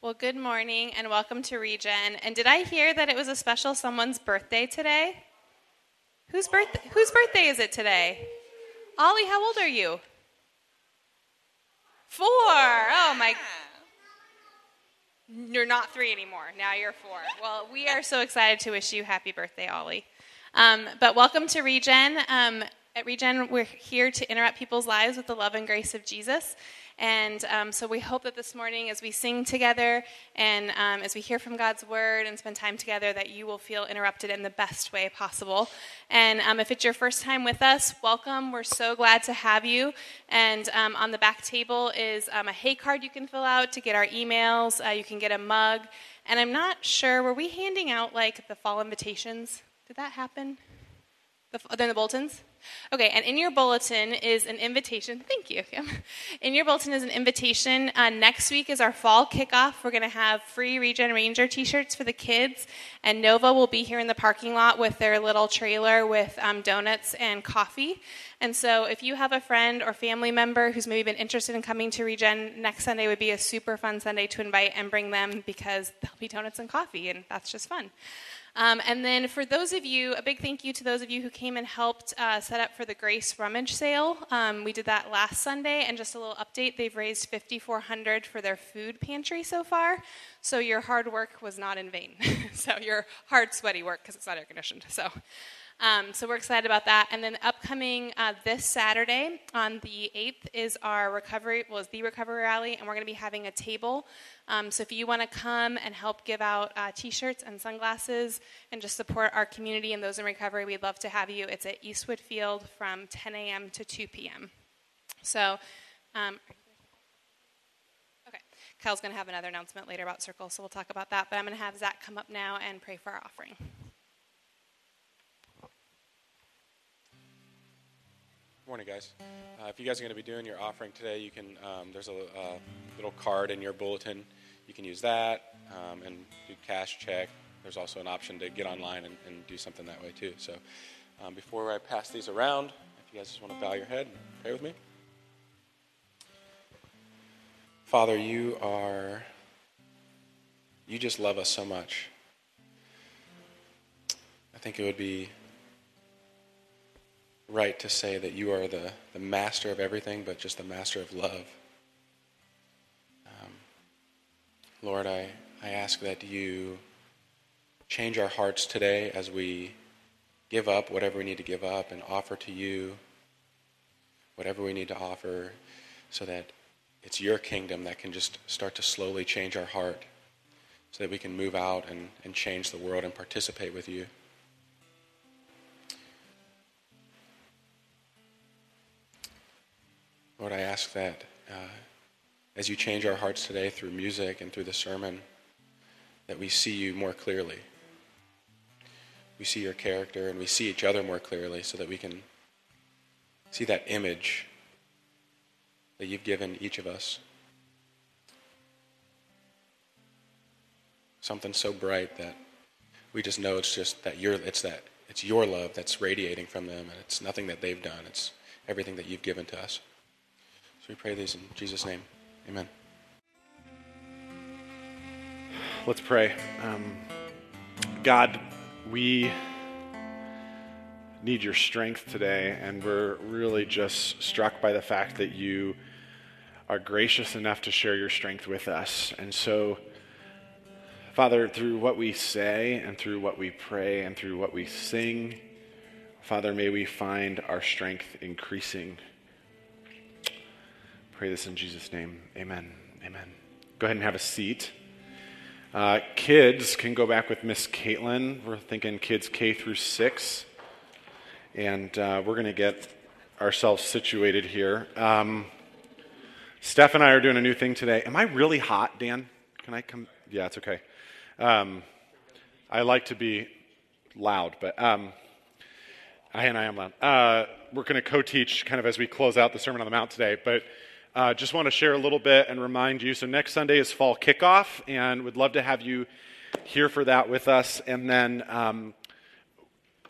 Well, good morning and welcome to Regen. And did I hear that it was a special someone's birthday today? Whose birthday, whose birthday is it today? Ollie, how old are you? Four. Oh, my. You're not three anymore. Now you're four. Well, we are so excited to wish you happy birthday, Ollie. Um, but welcome to Regen. Um, at Regen, we're here to interrupt people's lives with the love and grace of Jesus. And um, so we hope that this morning, as we sing together and um, as we hear from God's word and spend time together, that you will feel interrupted in the best way possible. And um, if it's your first time with us, welcome. We're so glad to have you. And um, on the back table is um, a Hey card you can fill out to get our emails. Uh, you can get a mug. And I'm not sure, were we handing out like the fall invitations? Did that happen? The, they're the bulletins? Okay, and in your bulletin is an invitation. Thank you. In your bulletin is an invitation. Uh, next week is our fall kickoff. We're going to have free Regen Ranger t shirts for the kids, and Nova will be here in the parking lot with their little trailer with um, donuts and coffee. And so, if you have a friend or family member who's maybe been interested in coming to Regen, next Sunday would be a super fun Sunday to invite and bring them because there'll be donuts and coffee, and that's just fun. Um, and then for those of you, a big thank you to those of you who came and helped uh, set up for the Grace Rummage Sale. Um, we did that last Sunday, and just a little update: they've raised 5,400 for their food pantry so far. So your hard work was not in vain. so your hard, sweaty work because it's not air conditioned. So. Um, so we're excited about that. And then upcoming uh, this Saturday on the 8th is our recovery, well, it's the recovery rally, and we're going to be having a table. Um, so if you want to come and help give out uh, t-shirts and sunglasses and just support our community and those in recovery, we'd love to have you. It's at Eastwood Field from 10 a.m. to 2 p.m. So, um, okay, Kyle's going to have another announcement later about Circle, so we'll talk about that. But I'm going to have Zach come up now and pray for our offering. Morning, guys. Uh, if you guys are going to be doing your offering today, you can. Um, there's a, a, little card in your bulletin. You can use that um, and do cash check. There's also an option to get online and, and do something that way too. So, um, before I pass these around, if you guys just want to bow your head and pray with me. Father, you are. You just love us so much. I think it would be right to say that you are the, the master of everything, but just the master of love. Um, Lord, I, I ask that you change our hearts today as we give up whatever we need to give up and offer to you whatever we need to offer so that it's your kingdom that can just start to slowly change our heart so that we can move out and, and change the world and participate with you. Lord, I ask that uh, as you change our hearts today through music and through the sermon, that we see you more clearly. We see your character and we see each other more clearly so that we can see that image that you've given each of us. Something so bright that we just know it's just that you're, it's that it's your love that's radiating from them and it's nothing that they've done. It's everything that you've given to us we pray these in Jesus' name. Amen. Let's pray. Um, God, we need your strength today, and we're really just struck by the fact that you are gracious enough to share your strength with us. And so, Father, through what we say, and through what we pray, and through what we sing, Father, may we find our strength increasing Pray this in Jesus' name. Amen. Amen. Go ahead and have a seat. Uh, kids can go back with Miss Caitlin. We're thinking kids K through six. And uh, we're going to get ourselves situated here. Um, Steph and I are doing a new thing today. Am I really hot, Dan? Can I come? Yeah, it's okay. Um, I like to be loud, but um, I and I am loud. Uh, we're going to co-teach kind of as we close out the Sermon on the Mount today, but uh, just want to share a little bit and remind you. So, next Sunday is fall kickoff, and we'd love to have you here for that with us. And then, um,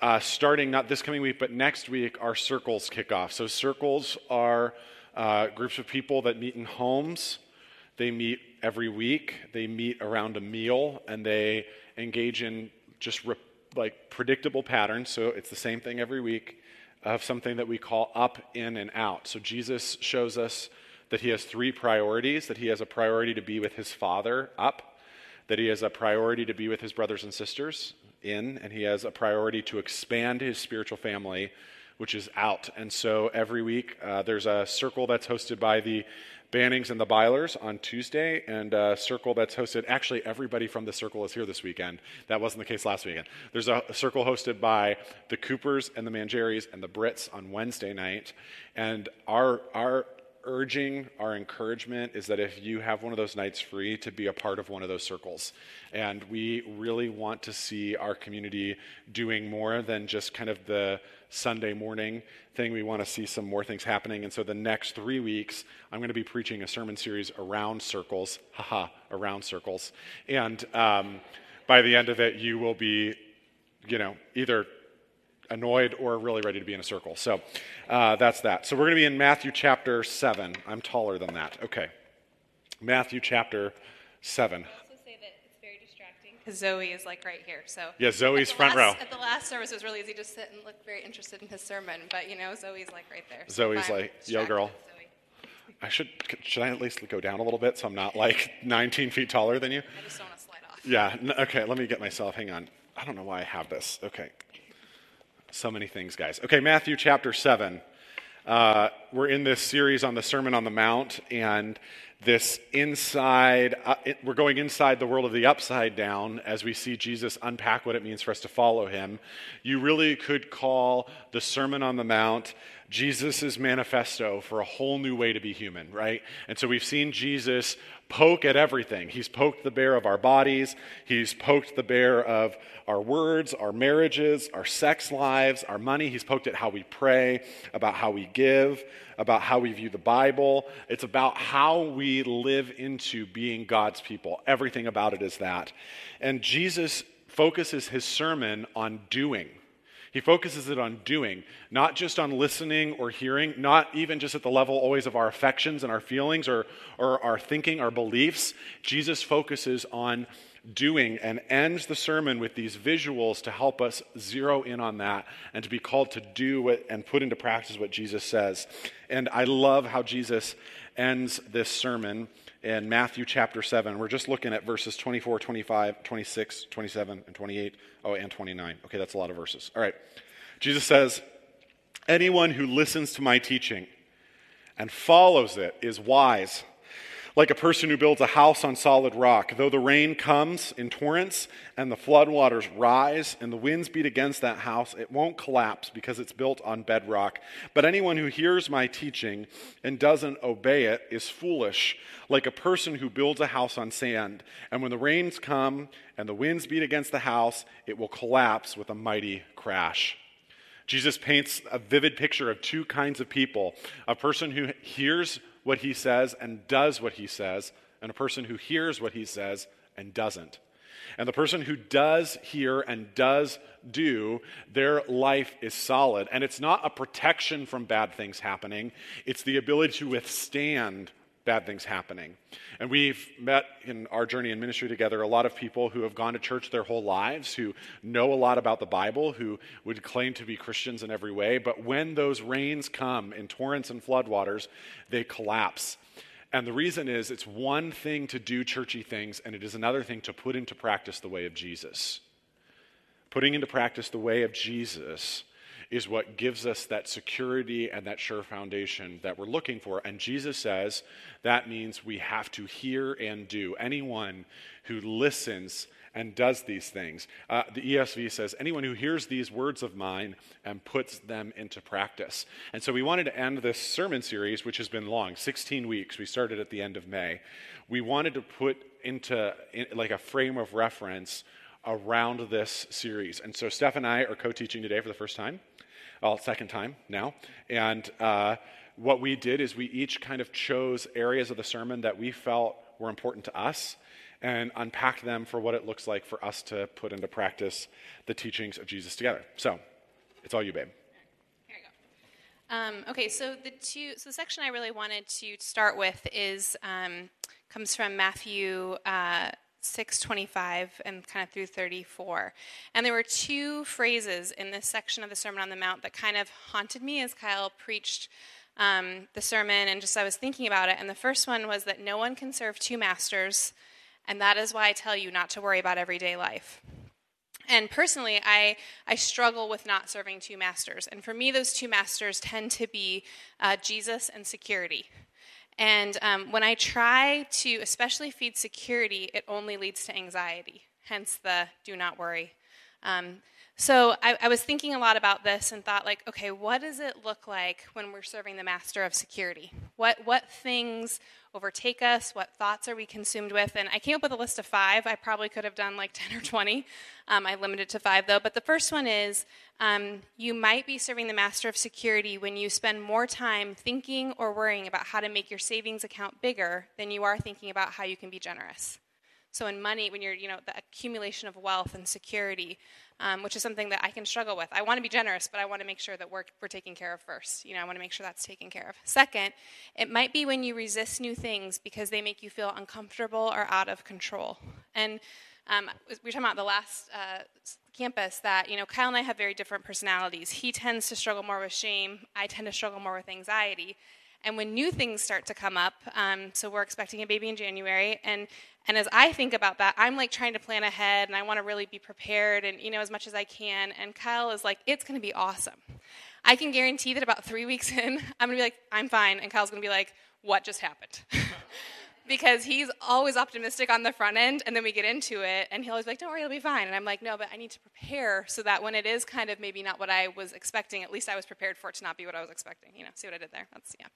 uh, starting not this coming week, but next week, our circles kickoff. So, circles are uh, groups of people that meet in homes They meet every week. They meet around a meal, and they engage in just re- like predictable patterns. So it's the same thing every week of something that we call up, in, and out. So Jesus shows us that he has three priorities that he has a priority to be with his Father, up, that he has a priority to be with his brothers and sisters, in, and he has a priority to expand his spiritual family, which is out. And so every week uh, there's a circle that's hosted by the Bannings and the Bylers on Tuesday, and a circle that's hosted. Actually, everybody from the circle is here this weekend. That wasn't the case last weekend. There's a, a circle hosted by the Coopers and the Mangeris and the Brits on Wednesday night, and our our urging, our encouragement is that if you have one of those nights free, to be a part of one of those circles. And we really want to see our community doing more than just kind of the Sunday morning thing. We want to see some more things happening. And so the next three weeks, I'm going to be preaching a sermon series around circles. Haha, around circles. And um, by the end of it, you will be, you know, either annoyed or really ready to be in a circle. So uh, that's that. So we're going to be in Matthew chapter 7. I'm taller than that. Okay. Matthew chapter 7. Because Zoe is like right here, so yeah, Zoe's front last, row. At the last service, it was really easy to sit and look very interested in his sermon, but you know, Zoe's like right there. So Zoe's like, yo, girl. I should should I at least go down a little bit so I'm not like 19 feet taller than you? I just don't want to slide off. Yeah. Okay. Let me get myself. Hang on. I don't know why I have this. Okay. So many things, guys. Okay, Matthew chapter 7. Uh, we're in this series on the Sermon on the Mount, and this inside, uh, it, we're going inside the world of the upside down as we see Jesus unpack what it means for us to follow him. You really could call the Sermon on the Mount Jesus' manifesto for a whole new way to be human, right? And so we've seen Jesus poke at everything. He's poked the bear of our bodies, he's poked the bear of our words, our marriages, our sex lives, our money. He's poked at how we pray, about how we give, about how we view the Bible. It's about how we live into being God's people. Everything about it is that. And Jesus focuses his sermon on doing. He focuses it on doing, not just on listening or hearing, not even just at the level always of our affections and our feelings or, or our thinking, our beliefs. Jesus focuses on doing and ends the sermon with these visuals to help us zero in on that and to be called to do what, and put into practice what Jesus says. And I love how Jesus ends this sermon in Matthew chapter 7. We're just looking at verses 24, 25, 26, 27, and 28. Oh, and 29. Okay, that's a lot of verses. All right. Jesus says, Anyone who listens to my teaching and follows it is wise like a person who builds a house on solid rock. Though the rain comes in torrents and the floodwaters rise and the winds beat against that house, it won't collapse because it's built on bedrock. But anyone who hears my teaching and doesn't obey it is foolish, like a person who builds a house on sand. And when the rains come and the winds beat against the house, it will collapse with a mighty crash. Jesus paints a vivid picture of two kinds of people a person who hears what he says and does what he says, and a person who hears what he says and doesn't. And the person who does hear and does do, their life is solid. And it's not a protection from bad things happening, it's the ability to withstand bad things happening. And we've met in our journey in ministry together a lot of people who have gone to church their whole lives, who know a lot about the Bible, who would claim to be Christians in every way. But when those rains come in torrents and floodwaters, they collapse. And the reason is it's one thing to do churchy things, and it is another thing to put into practice the way of Jesus. Putting into practice the way of Jesus is what gives us that security and that sure foundation that we're looking for. And Jesus says that means we have to hear and do. Anyone who listens and does these things. Uh, the ESV says, anyone who hears these words of mine and puts them into practice. And so we wanted to end this sermon series, which has been long 16 weeks. We started at the end of May. We wanted to put into in, like a frame of reference around this series. And so Steph and I are co teaching today for the first time well, second time now. And uh, what we did is we each kind of chose areas of the sermon that we felt were important to us and unpacked them for what it looks like for us to put into practice the teachings of Jesus together. So it's all you, babe. Um, okay, so the two, so the section I really wanted to start with is um, comes from Matthew uh, 625 and kind of through 34. And there were two phrases in this section of the Sermon on the Mount that kind of haunted me as Kyle preached um, the sermon and just I was thinking about it. And the first one was that no one can serve two masters, and that is why I tell you not to worry about everyday life. And personally, I, I struggle with not serving two masters. And for me, those two masters tend to be uh, Jesus and security. And um, when I try to, especially feed security, it only leads to anxiety, hence the do not worry. Um, so I, I, was thinking a lot about this and thought, like, okay, what does it look like when we're serving the master of security? What what things overtake us? What thoughts are we consumed with? And I came up with a list of five. I probably could have done like ten or twenty. Um, I limited to five though. But the first one is um, you might be serving the master of security when you spend more time thinking or worrying about how to make your savings account bigger than you are thinking about how you can be generous. So in money, when you're, you know, the accumulation of wealth and security, um, which is something that I can struggle with. I want to be generous, but I want to make sure that we're, we're taken care of first. You know, I want to make sure that's taken care of. Second, it might be when you resist new things because they make you feel uncomfortable or out of control. And um, we were talking about the last uh, campus that, you know, Kyle and I have very different personalities. He tends to struggle more with shame. I tend to struggle more with anxiety. And when new things start to come up, um, so we're expecting a baby in January, and and as I think about that, I'm like trying to plan ahead, and I want to really be prepared, and you know as much as I can. And Kyle is like, it's going to be awesome. I can guarantee that about three weeks in, I'm going to be like, I'm fine, and Kyle's going to be like, what just happened? because he's always optimistic on the front end, and then we get into it, and he'll always be like, "Don't worry, it'll be fine." And I'm like, "No, but I need to prepare so that when it is kind of maybe not what I was expecting, at least I was prepared for it to not be what I was expecting." You know, see what I did there? That's yeah.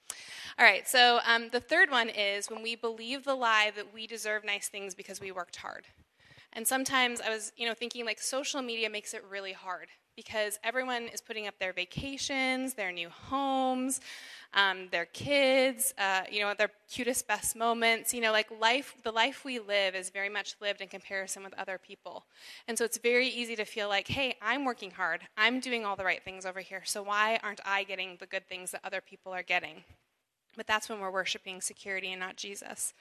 All right. So um, the third one is when we believe the lie that we deserve nice things because we worked hard. And sometimes I was, you know, thinking like social media makes it really hard because everyone is putting up their vacations, their new homes, um, their kids, uh, you know, their cutest, best moments. You know, like life, the life we live is very much lived in comparison with other people. And so it's very easy to feel like, hey, I'm working hard. I'm doing all the right things over here. So why aren't I getting the good things that other people are getting? But that's when we're worshiping security and not Jesus.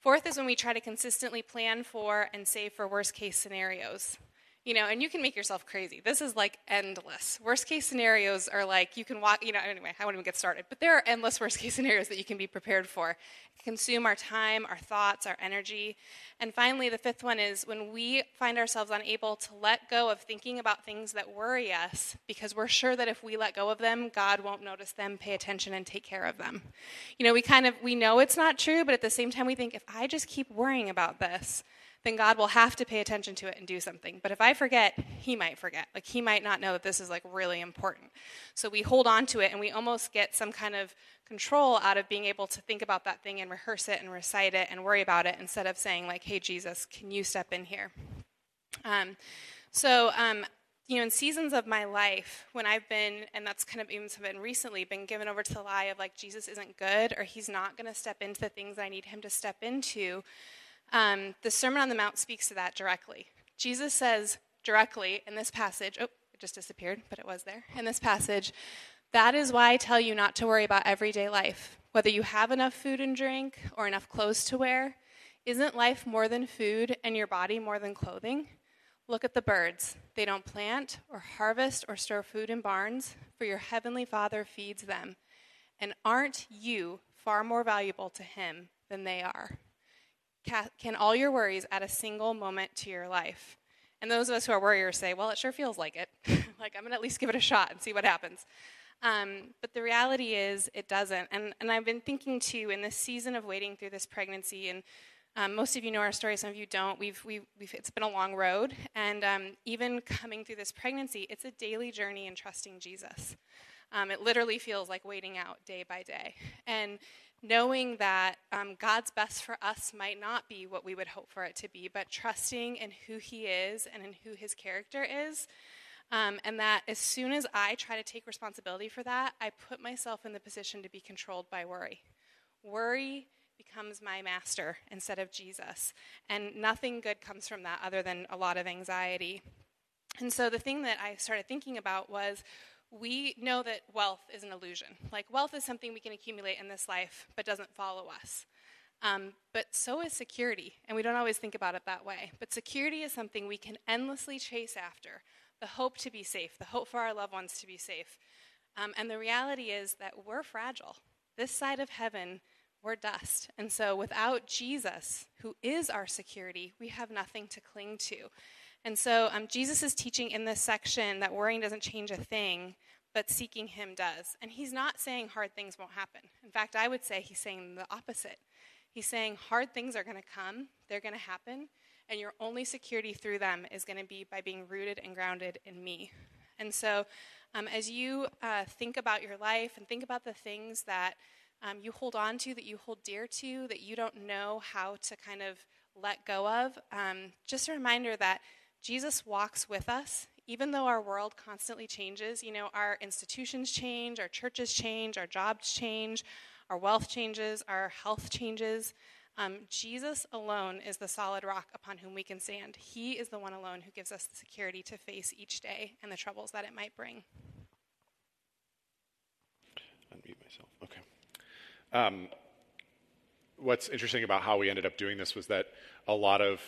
Fourth is when we try to consistently plan for and save for worst case scenarios. You know, and you can make yourself crazy. This is like endless. Worst case scenarios are like you can walk, you know, anyway, I won't even get started. But there are endless worst case scenarios that you can be prepared for. Consume our time, our thoughts, our energy. And finally, the fifth one is when we find ourselves unable to let go of thinking about things that worry us because we're sure that if we let go of them, God won't notice them, pay attention, and take care of them. You know, we kind of we know it's not true, but at the same time we think if I just keep worrying about this, then God will have to pay attention to it and do something. But if I forget, He might forget. Like, He might not know that this is like really important. So we hold on to it and we almost get some kind of control out of being able to think about that thing and rehearse it and recite it and worry about it instead of saying, like, hey, Jesus, can you step in here? Um, so, um, you know, in seasons of my life, when I've been, and that's kind of even been recently, been given over to the lie of like Jesus isn't good or he's not going to step into the things I need him to step into, um, the Sermon on the Mount speaks to that directly. Jesus says directly in this passage, oh, it just disappeared, but it was there. In this passage, that is why I tell you not to worry about everyday life. Whether you have enough food and drink or enough clothes to wear, isn't life more than food and your body more than clothing? Look at the birds. They don't plant or harvest or store food in barns, for your heavenly Father feeds them. And aren't you far more valuable to Him than they are? Can all your worries add a single moment to your life? And those of us who are worriers say, well, it sure feels like it. like, I'm going to at least give it a shot and see what happens. Um, but the reality is, it doesn't. And, and I've been thinking too, in this season of waiting through this pregnancy, and um, most of you know our story, some of you don't. We've, we've, we've it's been a long road. And um, even coming through this pregnancy, it's a daily journey in trusting Jesus. Um, it literally feels like waiting out day by day. And knowing that um, God's best for us might not be what we would hope for it to be, but trusting in who He is and in who His character is. Um, and that as soon as I try to take responsibility for that, I put myself in the position to be controlled by worry. Worry becomes my master instead of Jesus. And nothing good comes from that other than a lot of anxiety. And so the thing that I started thinking about was we know that wealth is an illusion. Like, wealth is something we can accumulate in this life, but doesn't follow us. Um, but so is security, and we don't always think about it that way. But security is something we can endlessly chase after the hope to be safe, the hope for our loved ones to be safe. Um, and the reality is that we're fragile. This side of heaven, we're dust. And so without Jesus, who is our security, we have nothing to cling to. And so um, Jesus is teaching in this section that worrying doesn't change a thing, but seeking Him does. And He's not saying hard things won't happen. In fact, I would say He's saying the opposite. He's saying hard things are going to come, they're going to happen, and your only security through them is going to be by being rooted and grounded in me. And so, um, as you uh, think about your life and think about the things that um, you hold on to, that you hold dear to, that you don't know how to kind of let go of, um, just a reminder that Jesus walks with us. Even though our world constantly changes, you know, our institutions change, our churches change, our jobs change, our wealth changes, our health changes. Um, Jesus alone is the solid rock upon whom we can stand. He is the one alone who gives us the security to face each day and the troubles that it might bring. Unmute myself. Okay. Um, what's interesting about how we ended up doing this was that a lot of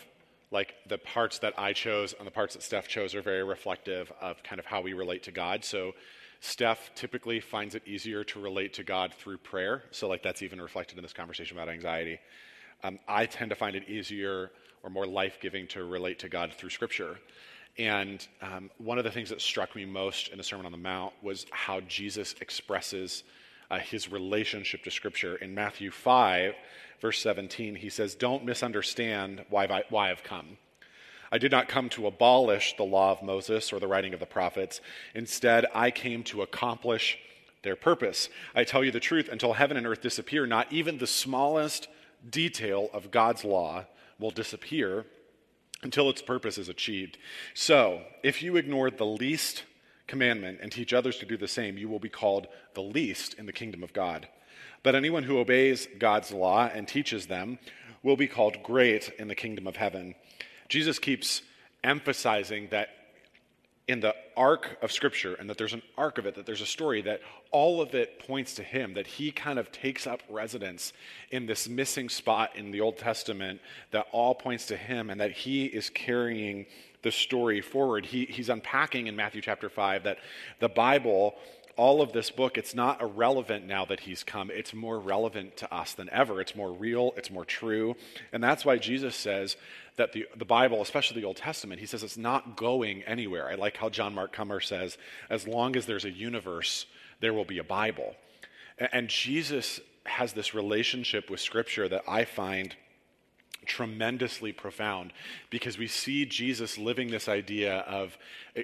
like the parts that I chose and the parts that Steph chose are very reflective of kind of how we relate to God. So Steph typically finds it easier to relate to God through prayer. So like that's even reflected in this conversation about anxiety. Um, I tend to find it easier or more life giving to relate to God through Scripture. And um, one of the things that struck me most in the Sermon on the Mount was how Jesus expresses uh, his relationship to Scripture. In Matthew 5, verse 17, he says, Don't misunderstand why, why I've come. I did not come to abolish the law of Moses or the writing of the prophets. Instead, I came to accomplish their purpose. I tell you the truth, until heaven and earth disappear, not even the smallest detail of God's law will disappear until its purpose is achieved. So, if you ignore the least commandment and teach others to do the same, you will be called the least in the kingdom of God. But anyone who obeys God's law and teaches them will be called great in the kingdom of heaven. Jesus keeps emphasizing that in the arc of Scripture, and that there's an arc of it, that there's a story, that all of it points to Him, that He kind of takes up residence in this missing spot in the Old Testament that all points to Him, and that He is carrying the story forward. He, he's unpacking in Matthew chapter 5 that the Bible all of this book, it's not irrelevant now that he's come. It's more relevant to us than ever. It's more real, it's more true. And that's why Jesus says that the, the Bible, especially the Old Testament, he says it's not going anywhere. I like how John Mark Comer says, as long as there's a universe, there will be a Bible. And, and Jesus has this relationship with Scripture that I find tremendously profound because we see Jesus living this idea of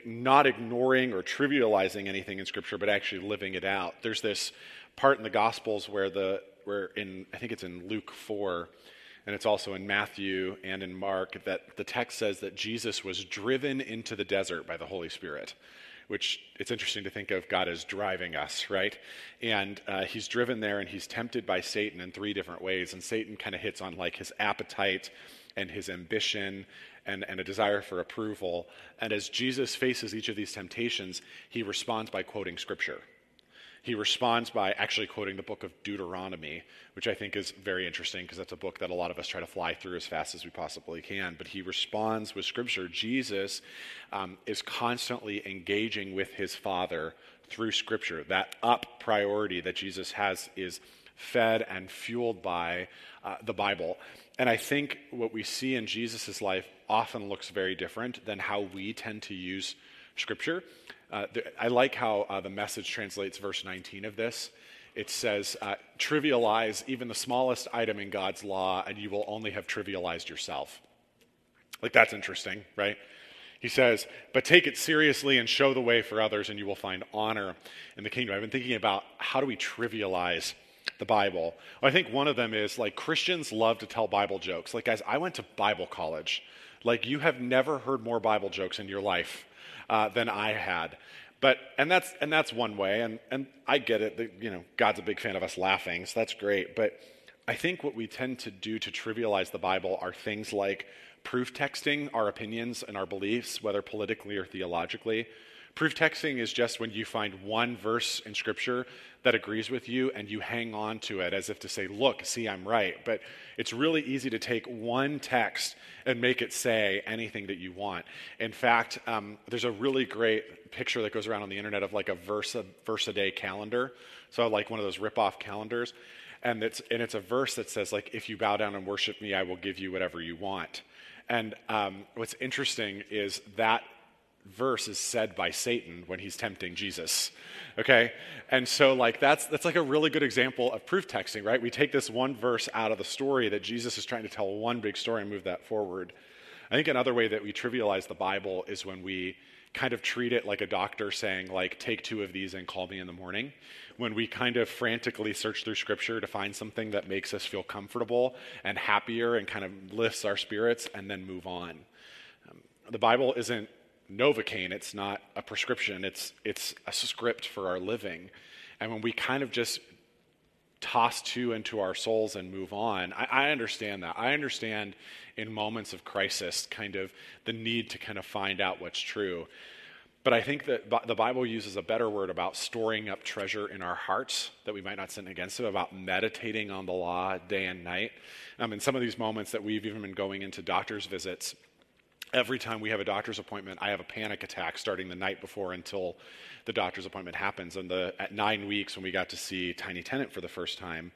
not ignoring or trivializing anything in Scripture, but actually living it out. There's this part in the Gospels where the where in I think it's in Luke four, and it's also in Matthew and in Mark that the text says that Jesus was driven into the desert by the Holy Spirit which it's interesting to think of God as driving us, right? And uh, he's driven there and he's tempted by Satan in three different ways. And Satan kind of hits on like his appetite and his ambition and, and a desire for approval. And as Jesus faces each of these temptations, he responds by quoting scripture. He responds by actually quoting the book of Deuteronomy, which I think is very interesting because that's a book that a lot of us try to fly through as fast as we possibly can. But he responds with scripture. Jesus um, is constantly engaging with his Father through scripture. That up priority that Jesus has is fed and fueled by uh, the Bible. And I think what we see in Jesus' life often looks very different than how we tend to use Scripture. Uh, I like how uh, the message translates verse 19 of this. It says, uh, trivialize even the smallest item in God's law, and you will only have trivialized yourself. Like, that's interesting, right? He says, but take it seriously and show the way for others, and you will find honor in the kingdom. I've been thinking about how do we trivialize the Bible. I think one of them is like Christians love to tell Bible jokes. Like, guys, I went to Bible college. Like, you have never heard more Bible jokes in your life uh, than I had. But and that's and that's one way, and and I get it. That, you know, God's a big fan of us laughing, so that's great. But I think what we tend to do to trivialize the Bible are things like proof texting our opinions and our beliefs, whether politically or theologically, Proof texting is just when you find one verse in Scripture that agrees with you and you hang on to it as if to say, Look, see, I'm right. But it's really easy to take one text and make it say anything that you want. In fact, um, there's a really great picture that goes around on the internet of like a verse a, verse a day calendar. So, like one of those rip off calendars. And it's, and it's a verse that says, like, if you bow down and worship me, I will give you whatever you want. And um, what's interesting is that verse is said by Satan when he's tempting Jesus. Okay? And so like that's that's like a really good example of proof texting, right? We take this one verse out of the story that Jesus is trying to tell one big story and move that forward. I think another way that we trivialize the Bible is when we kind of treat it like a doctor saying like take two of these and call me in the morning when we kind of frantically search through scripture to find something that makes us feel comfortable and happier and kind of lifts our spirits and then move on um, the bible isn't Novocaine. It's not a prescription, it's, it's a script for our living. And when we kind of just toss two into our souls and move on, I, I understand that. I understand in moments of crisis kind of the need to kind of find out what's true. But I think that the Bible uses a better word about storing up treasure in our hearts that we might not sin against it, about meditating on the law day and night. Um, in some of these moments that we've even been going into doctor's visits, every time we have a doctor's appointment, I have a panic attack starting the night before until the doctor's appointment happens. And the, at nine weeks, when we got to see Tiny Tennant for the first time,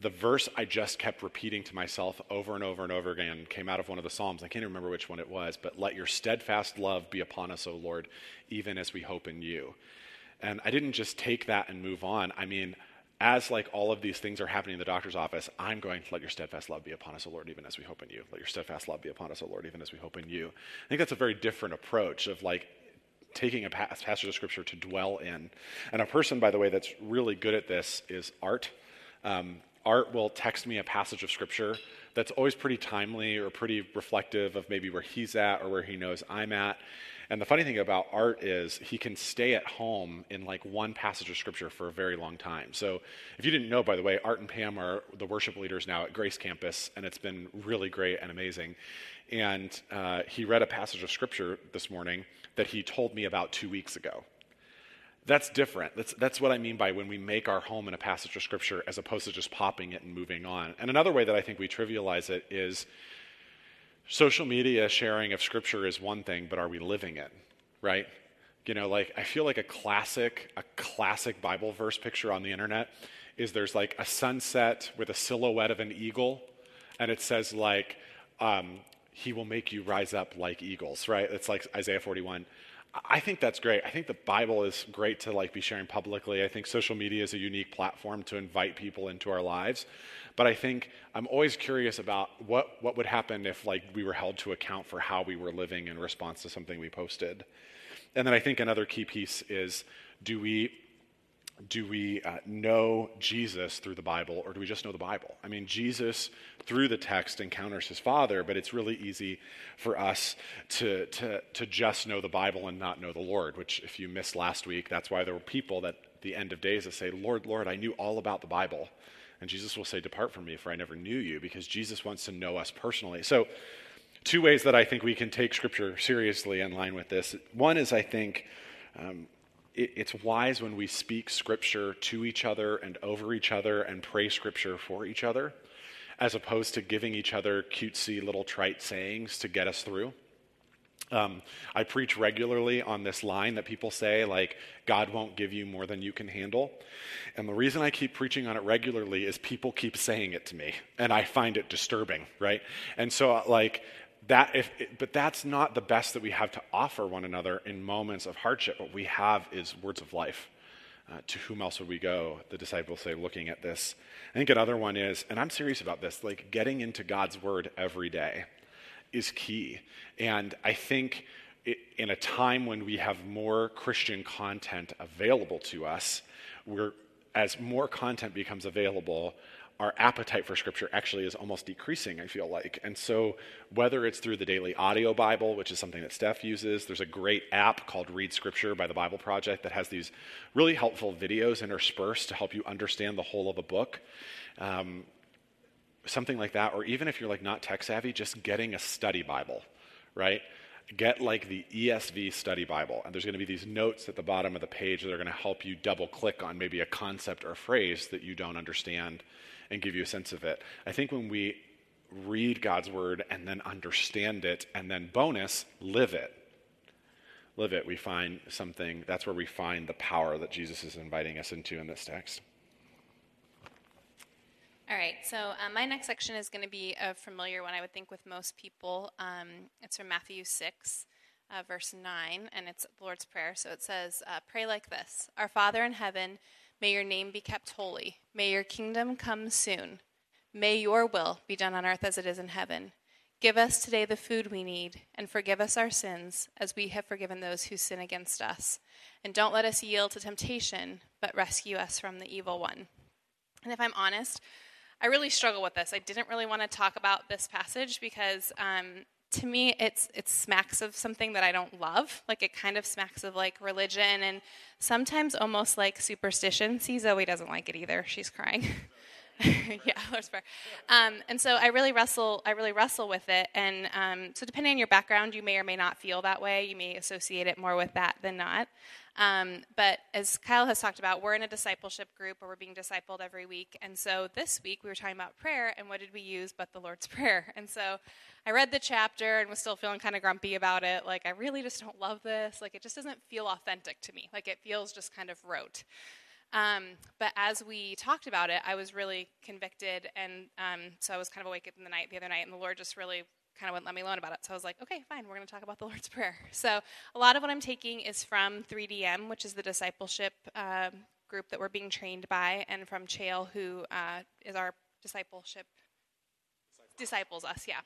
the verse I just kept repeating to myself over and over and over again came out of one of the Psalms. I can't even remember which one it was, but let your steadfast love be upon us, O Lord, even as we hope in you. And I didn't just take that and move on. I mean, as like all of these things are happening in the doctor's office, I'm going to let your steadfast love be upon us, O Lord, even as we hope in you. Let your steadfast love be upon us, O Lord, even as we hope in you. I think that's a very different approach of like taking a passage of scripture to dwell in. And a person, by the way, that's really good at this is Art. Um, Art will text me a passage of scripture that's always pretty timely or pretty reflective of maybe where he's at or where he knows I'm at. And the funny thing about art is he can stay at home in like one passage of scripture for a very long time. So if you didn't know, by the way, Art and Pam are the worship leaders now at Grace Campus, and it's been really great and amazing. And uh, he read a passage of scripture this morning that he told me about two weeks ago. That's different. That's, that's what I mean by when we make our home in a passage of scripture as opposed to just popping it and moving on. And another way that I think we trivialize it is social media sharing of scripture is one thing, but are we living it, right? You know, like I feel like a classic, a classic Bible verse picture on the internet is there's like a sunset with a silhouette of an eagle, and it says like, um, "He will make you rise up like eagles," right? It's like Isaiah 41. I think that's great. I think the Bible is great to like be sharing publicly. I think social media is a unique platform to invite people into our lives. But I think I'm always curious about what, what would happen if like we were held to account for how we were living in response to something we posted. And then I think another key piece is do we do we uh, know Jesus through the Bible or do we just know the Bible? I mean, Jesus through the text encounters his Father, but it's really easy for us to, to, to just know the Bible and not know the Lord, which, if you missed last week, that's why there were people that at the end of days that say, Lord, Lord, I knew all about the Bible. And Jesus will say, Depart from me, for I never knew you, because Jesus wants to know us personally. So, two ways that I think we can take Scripture seriously in line with this. One is, I think, um, it, it's wise when we speak Scripture to each other and over each other and pray Scripture for each other, as opposed to giving each other cutesy little trite sayings to get us through. Um, I preach regularly on this line that people say, like, God won't give you more than you can handle. And the reason I keep preaching on it regularly is people keep saying it to me, and I find it disturbing, right? And so, like, that if but that's not the best that we have to offer one another in moments of hardship. What we have is words of life. Uh, to whom else would we go? The disciples say looking at this. I think another one is and i'm serious about this like getting into god's word every day is key. And i think it, in a time when we have more christian content available to us we're as more content becomes available our appetite for scripture actually is almost decreasing, I feel like. And so, whether it's through the daily audio Bible, which is something that Steph uses, there's a great app called Read Scripture by the Bible Project that has these really helpful videos interspersed to help you understand the whole of a book. Um, something like that, or even if you're like not tech savvy, just getting a study Bible, right? get like the ESV study Bible, and there's going to be these notes at the bottom of the page that are going to help you double click on maybe a concept or a phrase that you don't understand and give you a sense of it. I think when we read God's word and then understand it, and then bonus, live it. Live it, we find something, that's where we find the power that Jesus is inviting us into in this text. All right, so um, my next section is going to be a familiar one, I would think, with most people. Um, it's from Matthew 6, uh, verse 9, and it's the Lord's Prayer. So it says, uh, Pray like this Our Father in heaven, may your name be kept holy. May your kingdom come soon. May your will be done on earth as it is in heaven. Give us today the food we need, and forgive us our sins, as we have forgiven those who sin against us. And don't let us yield to temptation, but rescue us from the evil one. And if I'm honest, I really struggle with this. I didn't really want to talk about this passage because um, to me it's it smacks of something that I don't love. Like it kind of smacks of like religion and sometimes almost like superstition. See, Zoe doesn't like it either. She's crying. yeah, Lord's Prayer. Um, and so I really wrestle. I really wrestle with it. And um, so, depending on your background, you may or may not feel that way. You may associate it more with that than not. Um, but as Kyle has talked about, we're in a discipleship group where we're being discipled every week. And so this week we were talking about prayer, and what did we use but the Lord's Prayer? And so I read the chapter and was still feeling kind of grumpy about it. Like, I really just don't love this. Like, it just doesn't feel authentic to me. Like, it feels just kind of rote. Um, but as we talked about it, I was really convicted, and um, so I was kind of awake in the night the other night, and the Lord just really kind of wouldn't let me alone about it. So I was like, okay, fine, we're going to talk about the Lord's Prayer. So a lot of what I'm taking is from 3DM, which is the discipleship um, group that we're being trained by, and from Chael, who uh, is our discipleship disciples us, yeah.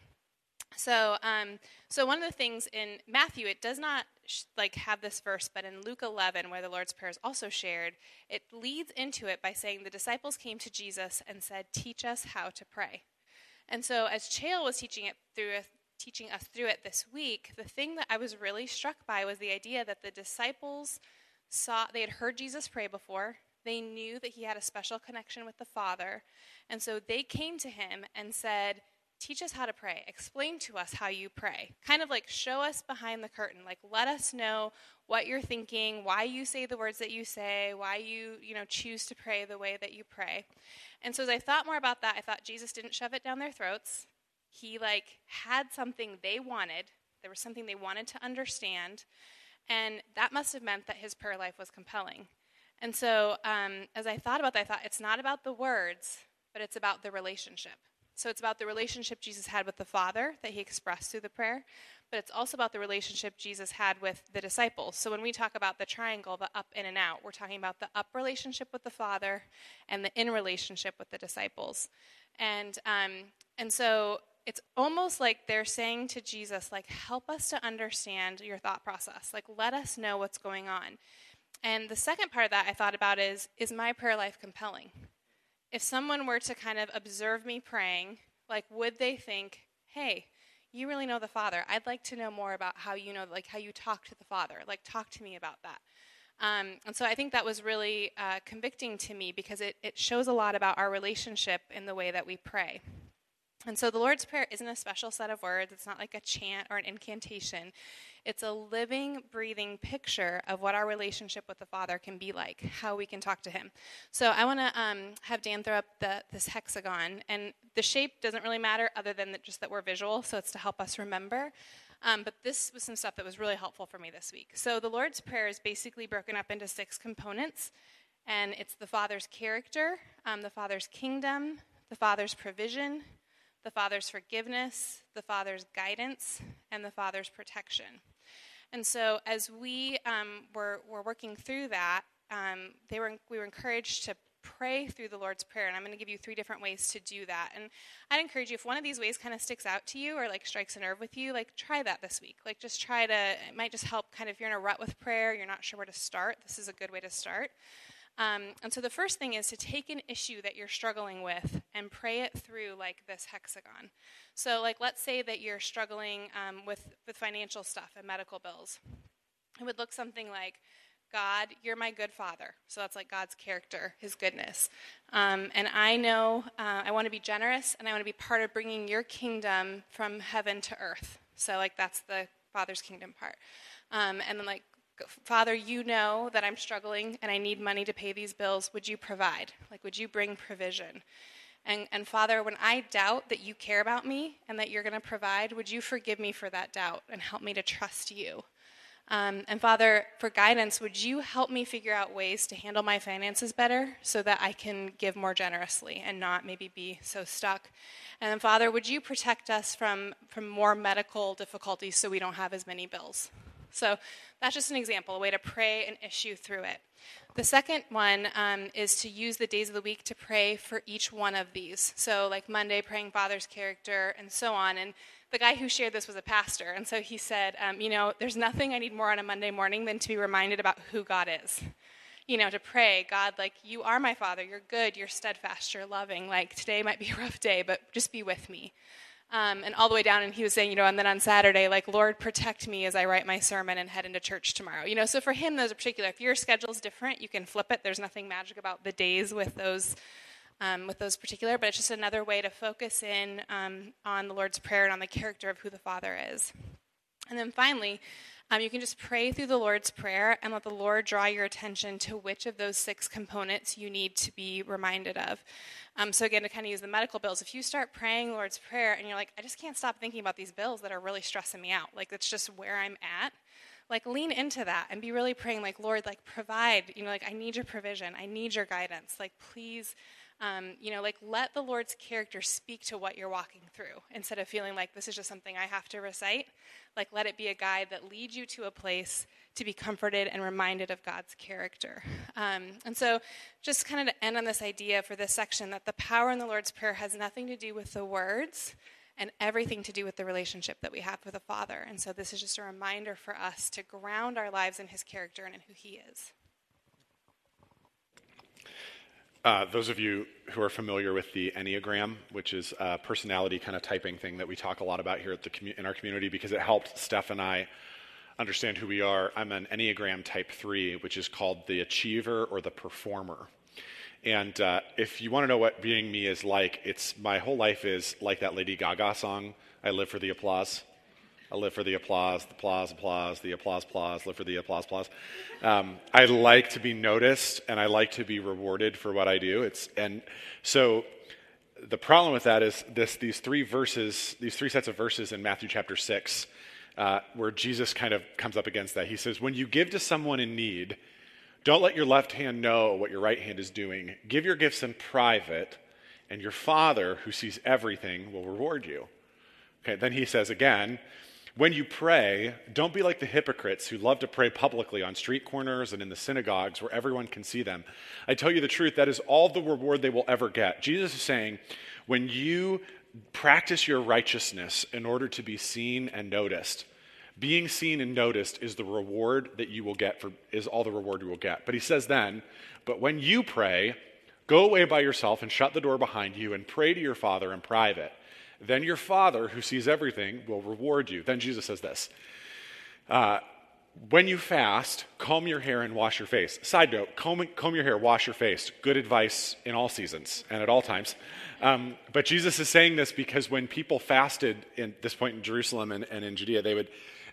So, um, so one of the things in Matthew, it does not sh- like have this verse, but in Luke 11, where the Lord's Prayer is also shared, it leads into it by saying the disciples came to Jesus and said, "Teach us how to pray." And so, as Chael was teaching it through teaching us through it this week, the thing that I was really struck by was the idea that the disciples saw they had heard Jesus pray before. They knew that he had a special connection with the Father, and so they came to him and said, "Teach us how to pray. Explain to us how you pray. Kind of like show us behind the curtain. Like let us know what you're thinking, why you say the words that you say, why you, you know, choose to pray the way that you pray." And so as I thought more about that, I thought Jesus didn't shove it down their throats. He like had something they wanted. There was something they wanted to understand, and that must have meant that his prayer life was compelling. And so um, as I thought about that, I thought it's not about the words, but it's about the relationship. So it's about the relationship Jesus had with the Father that he expressed through the prayer, but it's also about the relationship Jesus had with the disciples. So when we talk about the triangle, the up, in, and out, we're talking about the up relationship with the Father and the in relationship with the disciples. And, um, and so it's almost like they're saying to Jesus, like, help us to understand your thought process. Like, let us know what's going on. And the second part of that I thought about is, is my prayer life compelling? If someone were to kind of observe me praying, like, would they think, hey, you really know the Father. I'd like to know more about how you know, like how you talk to the Father. Like, talk to me about that. Um, and so I think that was really uh, convicting to me because it, it shows a lot about our relationship in the way that we pray. And so the Lord's Prayer isn't a special set of words, it's not like a chant or an incantation. It's a living, breathing picture of what our relationship with the Father can be like, how we can talk to Him. So I want to um, have Dan throw up the, this hexagon. And the shape doesn't really matter other than that just that we're visual, so it's to help us remember. Um, but this was some stuff that was really helpful for me this week. So the Lord's Prayer is basically broken up into six components, and it's the Father's character, um, the Father's kingdom, the Father's provision, the Father's forgiveness, the Father's guidance, and the Father's protection. And so, as we um, were, were working through that, um, they were, we were encouraged to pray through the Lord's Prayer. And I'm going to give you three different ways to do that. And I'd encourage you, if one of these ways kind of sticks out to you or like strikes a nerve with you, like try that this week. Like just try to, it might just help kind of if you're in a rut with prayer, you're not sure where to start. This is a good way to start. Um, and so the first thing is to take an issue that you're struggling with and pray it through like this hexagon. So, like, let's say that you're struggling um, with, with financial stuff and medical bills. It would look something like, God, you're my good father. So that's like God's character, his goodness. Um, and I know uh, I want to be generous and I want to be part of bringing your kingdom from heaven to earth. So, like, that's the Father's kingdom part. Um, and then, like, Father, you know that I'm struggling and I need money to pay these bills. Would you provide? Like, would you bring provision? And, and Father, when I doubt that you care about me and that you're going to provide, would you forgive me for that doubt and help me to trust you? Um, and Father, for guidance, would you help me figure out ways to handle my finances better so that I can give more generously and not maybe be so stuck? And Father, would you protect us from, from more medical difficulties so we don't have as many bills? So that's just an example, a way to pray an issue through it. The second one um, is to use the days of the week to pray for each one of these. So, like Monday, praying Father's character, and so on. And the guy who shared this was a pastor. And so he said, um, You know, there's nothing I need more on a Monday morning than to be reminded about who God is. You know, to pray, God, like, you are my Father. You're good. You're steadfast. You're loving. Like, today might be a rough day, but just be with me. Um, and all the way down, and he was saying, you know, and then on Saturday, like, Lord, protect me as I write my sermon and head into church tomorrow. You know, so for him, those are particular. If your schedule's different, you can flip it. There's nothing magic about the days with those, um, with those particular, but it's just another way to focus in um, on the Lord's Prayer and on the character of who the Father is. And then finally, um, you can just pray through the Lord's Prayer and let the Lord draw your attention to which of those six components you need to be reminded of. Um, so, again, to kind of use the medical bills, if you start praying Lord's Prayer and you're like, I just can't stop thinking about these bills that are really stressing me out, like that's just where I'm at, like lean into that and be really praying, like, Lord, like provide, you know, like I need your provision, I need your guidance, like please um, you know, like let the Lord's character speak to what you're walking through instead of feeling like this is just something I have to recite. Like let it be a guide that leads you to a place to be comforted and reminded of God's character. Um, and so, just kind of to end on this idea for this section that the power in the Lord's Prayer has nothing to do with the words and everything to do with the relationship that we have with the Father. And so, this is just a reminder for us to ground our lives in His character and in who He is. Uh, those of you who are familiar with the Enneagram, which is a personality kind of typing thing that we talk a lot about here commu- in our community because it helped Steph and I understand who we are. I'm an Enneagram type 3, which is called the achiever or the performer. And uh, if you want to know what being me is like, it's my whole life is like that Lady Gaga song, I live for the applause. I live for the applause, the applause, applause, the applause, applause, live for the applause, applause. Um, I like to be noticed and I like to be rewarded for what I do. It's, and so the problem with that is this, these three verses, these three sets of verses in Matthew chapter 6, uh, where Jesus kind of comes up against that. He says, When you give to someone in need, don't let your left hand know what your right hand is doing. Give your gifts in private, and your Father, who sees everything, will reward you. Okay, then he says again, when you pray, don't be like the hypocrites who love to pray publicly on street corners and in the synagogues where everyone can see them. I tell you the truth, that is all the reward they will ever get. Jesus is saying, when you practice your righteousness in order to be seen and noticed, being seen and noticed is the reward that you will get for is all the reward you will get. But he says then, but when you pray, go away by yourself and shut the door behind you and pray to your Father in private then your Father, who sees everything, will reward you. Then Jesus says this uh, When you fast, comb your hair and wash your face. Side note comb, comb your hair, wash your face. Good advice in all seasons and at all times. Um, but Jesus is saying this because when people fasted at this point in Jerusalem and, and in Judea, they would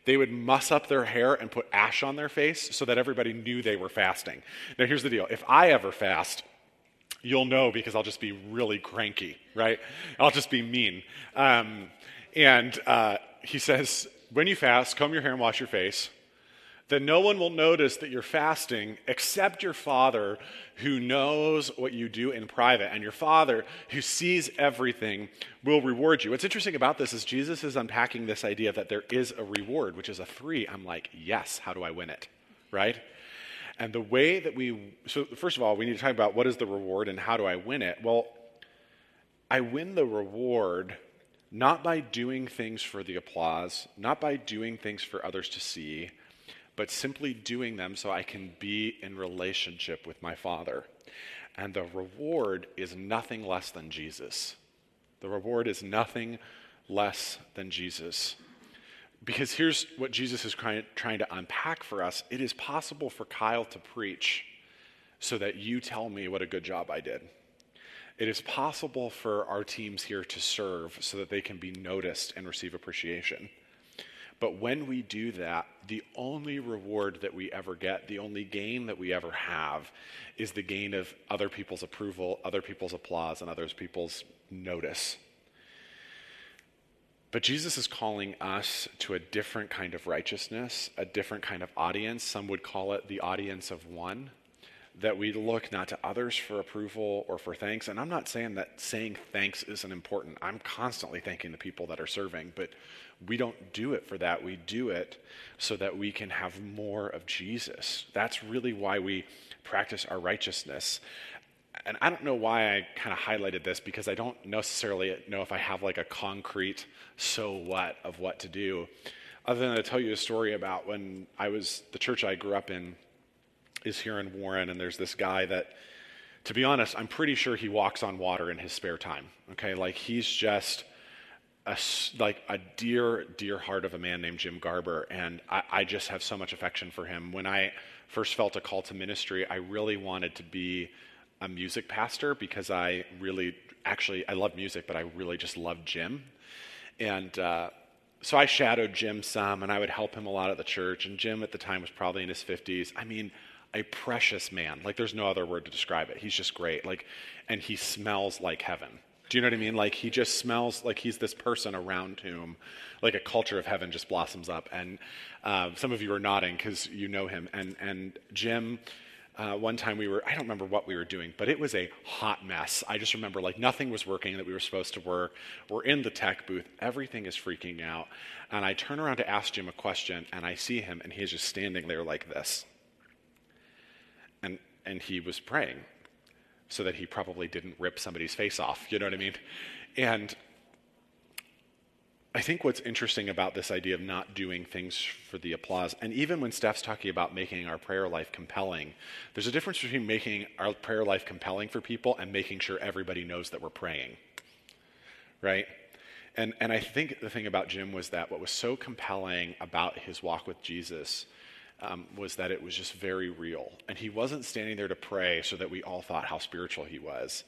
they would muss up their hair and put ash on their face so that everybody knew they were fasting. Now, here's the deal if I ever fast, you'll know because I'll just be really cranky, right? I'll just be mean. Um, and uh, he says, when you fast, comb your hair and wash your face. Then no one will notice that you're fasting except your Father who knows what you do in private. And your Father who sees everything will reward you. What's interesting about this is Jesus is unpacking this idea that there is a reward, which is a three. I'm like, yes, how do I win it? Right? And the way that we, so first of all, we need to talk about what is the reward and how do I win it? Well, I win the reward not by doing things for the applause, not by doing things for others to see, but simply doing them so I can be in relationship with my Father. And the reward is nothing less than Jesus. The reward is nothing less than Jesus. Because here's what Jesus is trying, to unpack for us it is possible for Kyle to preach so that you tell me what a good job I did. It is possible for our teams here to serve so that they can be noticed and receive appreciation. But when we do that, the only reward that we ever get, the only gain that we ever have, is the gain of other people's approval, other people's applause, and other people's notice. But Jesus is calling us to a different kind of righteousness, a different kind of audience. Some would call it the audience of one that we look not to others for approval or for thanks. And I'm not saying that saying thanks isn't important. I'm constantly thanking the people that are serving, but we don't do it for that. We do it so that we can have more of Jesus. That's really why we practice our righteousness. And I don't know why I kind of highlighted this because I don't necessarily know if I have like a concrete so what of what to do. Other than to tell you a story about when I was, the church I grew up in is here in Warren, and there's this guy that, to be honest, I'm pretty sure he walks on water in his spare time. Okay, like he's just a, like a dear, dear heart of a man named Jim Garber, and I, I just have so much affection for him. When I first felt a call to ministry, I really wanted to be a music pastor because I really, actually, I love music, but I really just love Jim, and. Uh, so I shadowed Jim some, and I would help him a lot at the church. And Jim at the time was probably in his 50s. I mean, a precious man. Like there's no other word to describe it. He's just great. Like, and he smells like heaven. Do you know what I mean? Like he just smells like he's this person around whom, like a culture of heaven just blossoms up. And uh, some of you are nodding because you know him. And and Jim, uh, one time we were I don't remember what we were doing, but it was a hot mess. I just remember like nothing was working that we were supposed to work. We're in the tech booth, everything is freaking out, and I turn around to ask Jim a question, and I see him, and he's just standing there like this and, and he was praying so that he probably didn't rip somebody's face off. You know what I mean? And I think what's interesting about this idea of not doing things for the applause, and even when Steph's talking about making our prayer life compelling, there's a difference between making our prayer life compelling for people and making sure everybody knows that we're praying. Right? And, and I think the thing about Jim was that what was so compelling about his walk with Jesus um, was that it was just very real. And he wasn't standing there to pray so that we all thought how spiritual he was.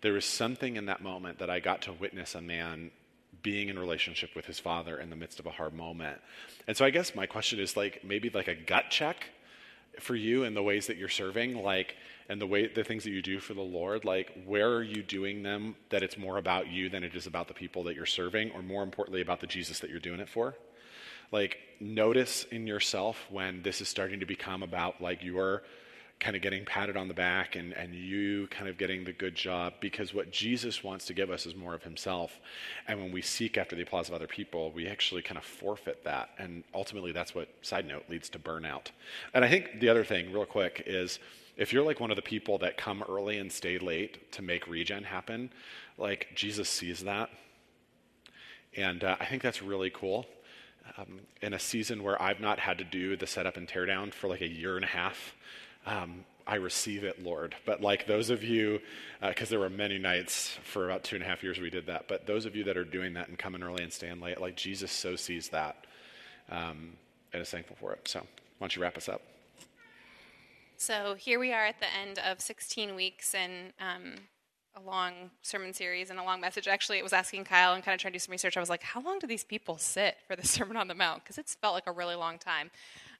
There was something in that moment that I got to witness a man being in relationship with his father in the midst of a hard moment. And so I guess my question is like maybe like a gut check for you in the ways that you're serving, like and the way the things that you do for the Lord, like where are you doing them that it's more about you than it is about the people that you're serving, or more importantly about the Jesus that you're doing it for? like notice in yourself when this is starting to become about like your kind of getting patted on the back and, and you kind of getting the good job because what Jesus wants to give us is more of himself. And when we seek after the applause of other people, we actually kind of forfeit that. And ultimately, that's what, side note, leads to burnout. And I think the other thing, real quick, is if you're like one of the people that come early and stay late to make regen happen, like Jesus sees that. And uh, I think that's really cool um, in a season where I've not had to do the setup and teardown for like a year and a half. Um, I receive it, Lord. But like those of you, because uh, there were many nights for about two and a half years we did that, but those of you that are doing that and coming early and staying late, like Jesus so sees that um, and is thankful for it. So why don't you wrap us up? So here we are at the end of 16 weeks, and um, a long sermon series and a long message. Actually, it was asking Kyle and kind of trying to do some research. I was like, how long do these people sit for the Sermon on the Mount? Because it's felt like a really long time.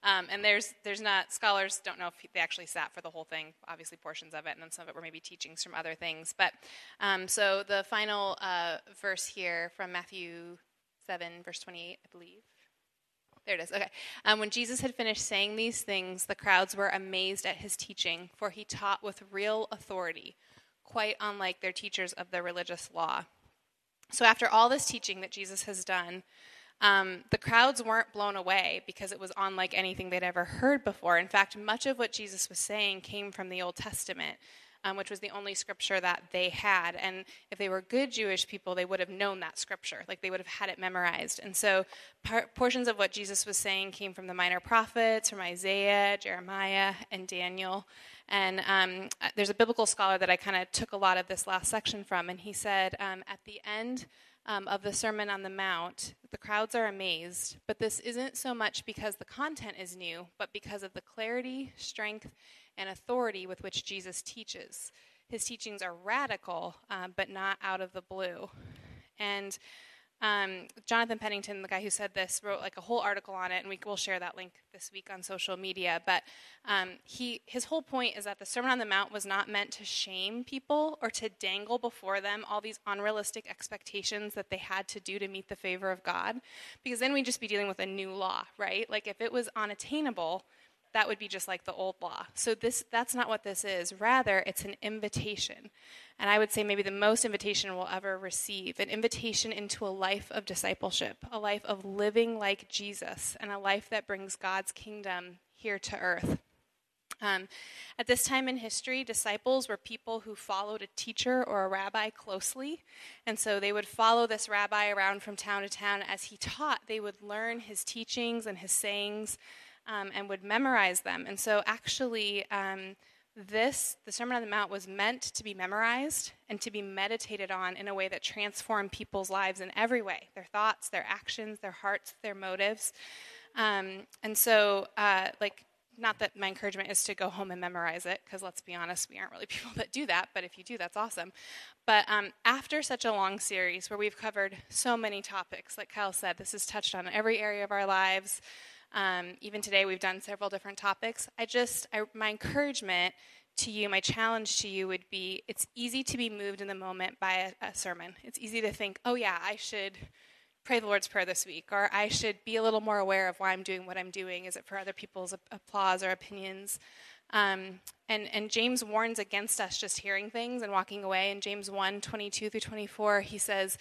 Um, and there's there's not scholars don't know if they actually sat for the whole thing. Obviously, portions of it, and then some of it were maybe teachings from other things. But um, so the final uh, verse here from Matthew seven, verse twenty-eight, I believe. There it is. Okay. Um, when Jesus had finished saying these things, the crowds were amazed at his teaching, for he taught with real authority quite unlike their teachers of the religious law. So, after all this teaching that Jesus has done, um, the crowds weren't blown away because it was unlike anything they'd ever heard before. In fact, much of what Jesus was saying came from the Old Testament, um, which was the only scripture that they had. And if they were good Jewish people, they would have known that scripture, like they would have had it memorized. And so, par- portions of what Jesus was saying came from the minor prophets, from Isaiah, Jeremiah, and Daniel. And um, uh, there's a biblical scholar that I kind of took a lot of this last section from, and he said um, at the end um, of the Sermon on the Mount, the crowds are amazed, but this isn't so much because the content is new, but because of the clarity, strength, and authority with which Jesus teaches. His teachings are radical, uh, but not out of the blue. And um, Jonathan Pennington, the guy who said this, wrote like a whole article on it, and we will share that link this week on social media. But um, he, his whole point is that the Sermon on the Mount was not meant to shame people or to dangle before them all these unrealistic expectations that they had to do to meet the favor of God, because then we'd just be dealing with a new law, right? Like if it was unattainable, that would be just like the old law. So this that's not what this is. Rather, it's an invitation. And I would say maybe the most invitation we'll ever receive, an invitation into a life of discipleship, a life of living like Jesus, and a life that brings God's kingdom here to earth. Um, at this time in history, disciples were people who followed a teacher or a rabbi closely. And so they would follow this rabbi around from town to town. As he taught, they would learn his teachings and his sayings um, and would memorize them. And so, actually, um, this, the Sermon on the Mount, was meant to be memorized and to be meditated on in a way that transformed people's lives in every way their thoughts, their actions, their hearts, their motives. Um, and so, uh, like, not that my encouragement is to go home and memorize it, because let's be honest, we aren't really people that do that, but if you do, that's awesome. But um, after such a long series where we've covered so many topics, like Kyle said, this has touched on every area of our lives. Um, even today, we've done several different topics. I just, I, my encouragement to you, my challenge to you would be it's easy to be moved in the moment by a, a sermon. It's easy to think, oh, yeah, I should pray the Lord's Prayer this week, or I should be a little more aware of why I'm doing what I'm doing. Is it for other people's applause or opinions? Um, and, and James warns against us just hearing things and walking away. In James 1 22 through 24, he says,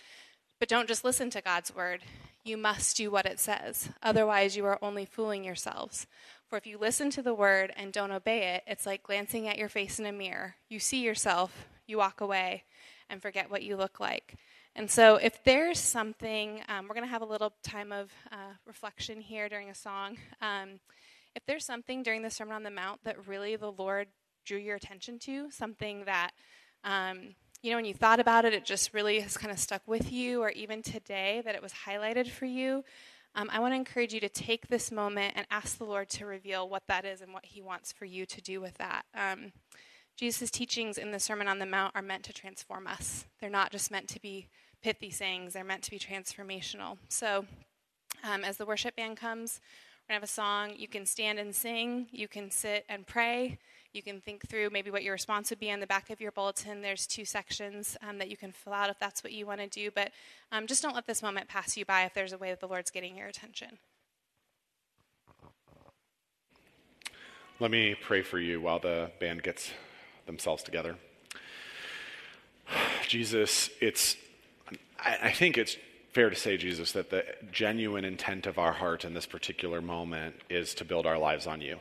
But don't just listen to God's word. You must do what it says. Otherwise, you are only fooling yourselves. For if you listen to the word and don't obey it, it's like glancing at your face in a mirror. You see yourself, you walk away, and forget what you look like. And so, if there's something, um, we're going to have a little time of uh, reflection here during a song. Um, if there's something during the Sermon on the Mount that really the Lord drew your attention to, something that um, you know, when you thought about it, it just really has kind of stuck with you, or even today that it was highlighted for you, um, I want to encourage you to take this moment and ask the Lord to reveal what that is and what He wants for you to do with that. Um, Jesus' teachings in the Sermon on the Mount are meant to transform us. They're not just meant to be pithy sayings, they're meant to be transformational. So, um, as the worship band comes, we're going to have a song. You can stand and sing, you can sit and pray. You can think through maybe what your response would be on the back of your bulletin. There's two sections um, that you can fill out if that's what you want to do. But um, just don't let this moment pass you by if there's a way that the Lord's getting your attention. Let me pray for you while the band gets themselves together. Jesus, it's, I think it's fair to say, Jesus, that the genuine intent of our heart in this particular moment is to build our lives on you.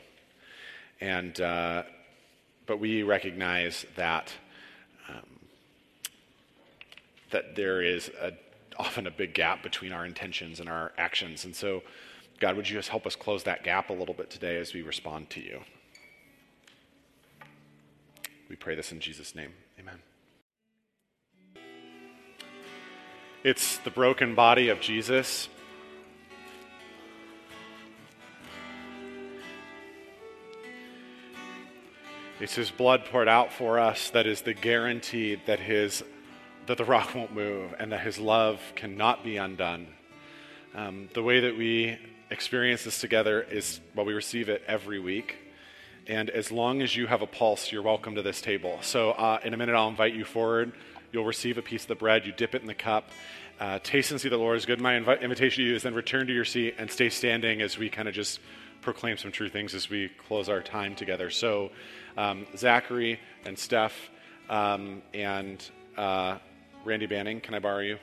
And uh, but we recognize that um, that there is a, often a big gap between our intentions and our actions. And so, God, would you just help us close that gap a little bit today as we respond to you? We pray this in Jesus' name. Amen. It's the broken body of Jesus It's his blood poured out for us that is the guarantee that his that the rock won't move and that his love cannot be undone. Um, the way that we experience this together is well, we receive it every week. And as long as you have a pulse, you're welcome to this table. So, uh, in a minute, I'll invite you forward. You'll receive a piece of the bread. You dip it in the cup. Uh, taste and see the Lord is good. My invi- invitation to you is then return to your seat and stay standing as we kind of just proclaim some true things as we close our time together. So, um, Zachary and Steph um, and uh, Randy Banning, can I borrow you?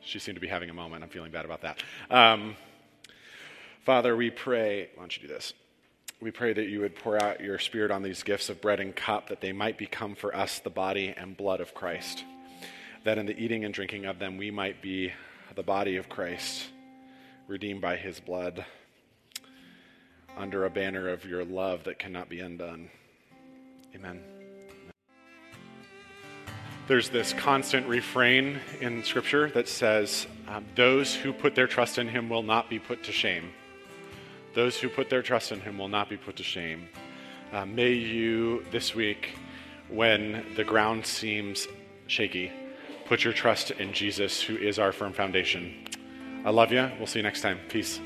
She seemed to be having a moment. I'm feeling bad about that. Um, Father, we pray, why don't you do this? We pray that you would pour out your spirit on these gifts of bread and cup, that they might become for us the body and blood of Christ. That in the eating and drinking of them, we might be the body of Christ, redeemed by his blood under a banner of your love that cannot be undone. Amen. There's this constant refrain in Scripture that says, um, Those who put their trust in him will not be put to shame. Those who put their trust in him will not be put to shame. Uh, may you this week, when the ground seems shaky, put your trust in Jesus, who is our firm foundation. I love you. We'll see you next time. Peace.